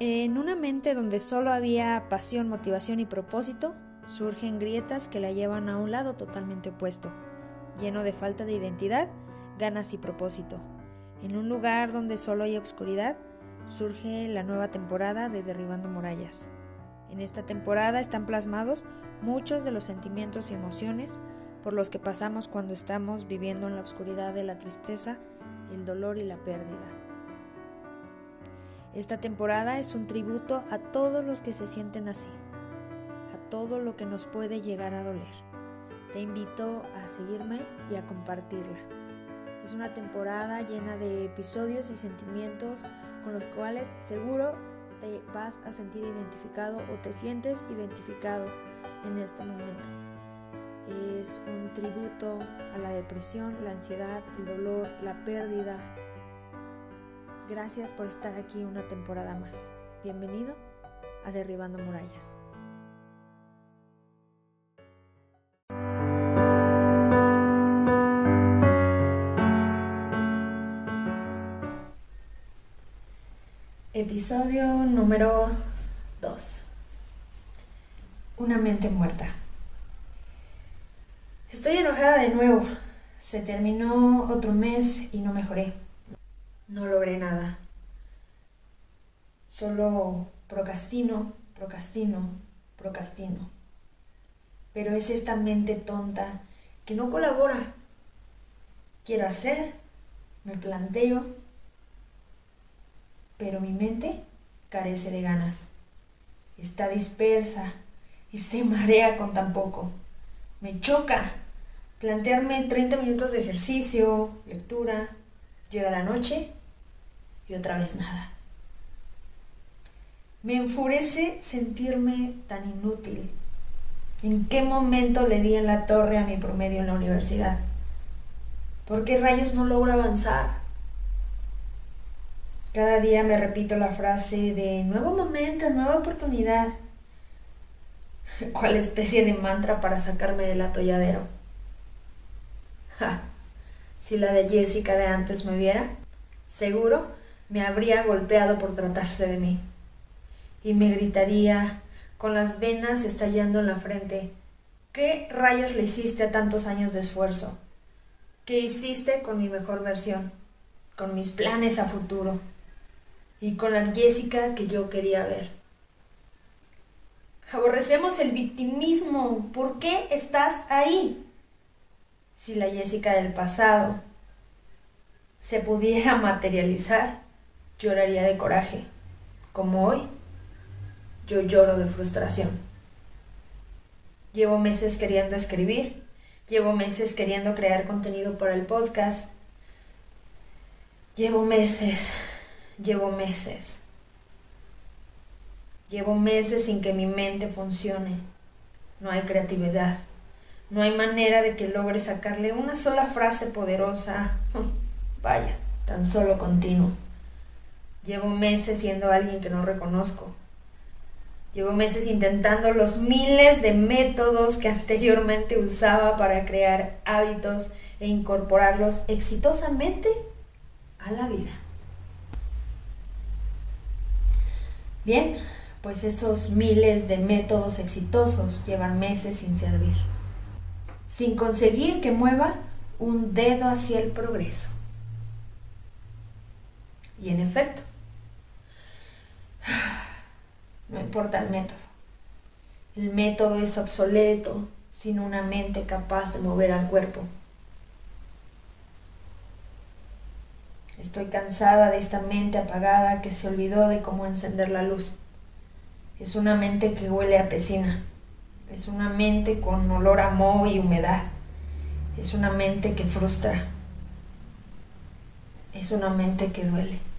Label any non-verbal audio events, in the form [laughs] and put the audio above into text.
En una mente donde solo había pasión, motivación y propósito, surgen grietas que la llevan a un lado totalmente opuesto, lleno de falta de identidad, ganas y propósito. En un lugar donde solo hay obscuridad, surge la nueva temporada de Derribando Murallas. En esta temporada están plasmados muchos de los sentimientos y emociones por los que pasamos cuando estamos viviendo en la oscuridad de la tristeza, el dolor y la pérdida. Esta temporada es un tributo a todos los que se sienten así, a todo lo que nos puede llegar a doler. Te invito a seguirme y a compartirla. Es una temporada llena de episodios y sentimientos con los cuales seguro te vas a sentir identificado o te sientes identificado en este momento. Es un tributo a la depresión, la ansiedad, el dolor, la pérdida, Gracias por estar aquí una temporada más. Bienvenido a Derribando Murallas. Episodio número 2. Una mente muerta. Estoy enojada de nuevo. Se terminó otro mes y no mejoré no logré nada. Solo procrastino, procrastino, procrastino. Pero es esta mente tonta que no colabora. Quiero hacer, me planteo, pero mi mente carece de ganas. Está dispersa y se [laughs] marea con tan poco. Me choca plantearme 30 minutos de ejercicio, lectura. Llega la noche y otra vez nada. Me enfurece sentirme tan inútil. ¿En qué momento le di en la torre a mi promedio en la universidad? ¿Por qué rayos no logro avanzar? Cada día me repito la frase de nuevo momento, nueva oportunidad. [laughs] ¿Cuál especie de mantra para sacarme del atolladero? [laughs] Si la de Jessica de antes me viera, seguro me habría golpeado por tratarse de mí. Y me gritaría, con las venas estallando en la frente, ¿qué rayos le hiciste a tantos años de esfuerzo? ¿Qué hiciste con mi mejor versión? Con mis planes a futuro. Y con la Jessica que yo quería ver. Aborrecemos el victimismo. ¿Por qué estás ahí? Si la Jessica del pasado se pudiera [laughs] materializar, lloraría de coraje, como hoy yo lloro de frustración. Llevo meses queriendo escribir, llevo meses queriendo crear contenido para el podcast, llevo meses, llevo meses, llevo meses sin que mi mente funcione, no hay creatividad, no hay manera de que logre sacarle una sola frase poderosa, [laughs] vaya, tan solo continuo. Llevo meses siendo alguien que no reconozco. Llevo meses intentando los miles de métodos que anteriormente usaba para crear hábitos e incorporarlos exitosamente a la vida. Bien, pues esos miles de métodos exitosos llevan meses sin servir, sin conseguir que mueva un dedo hacia el progreso. Y en efecto, no importa el método. El método es obsoleto sin una mente capaz de mover al cuerpo. Estoy cansada de esta mente apagada que se olvidó de cómo encender la luz. Es una mente que huele a piscina. Es una mente con olor a moho y humedad. Es una mente que frustra. Es una mente que duele.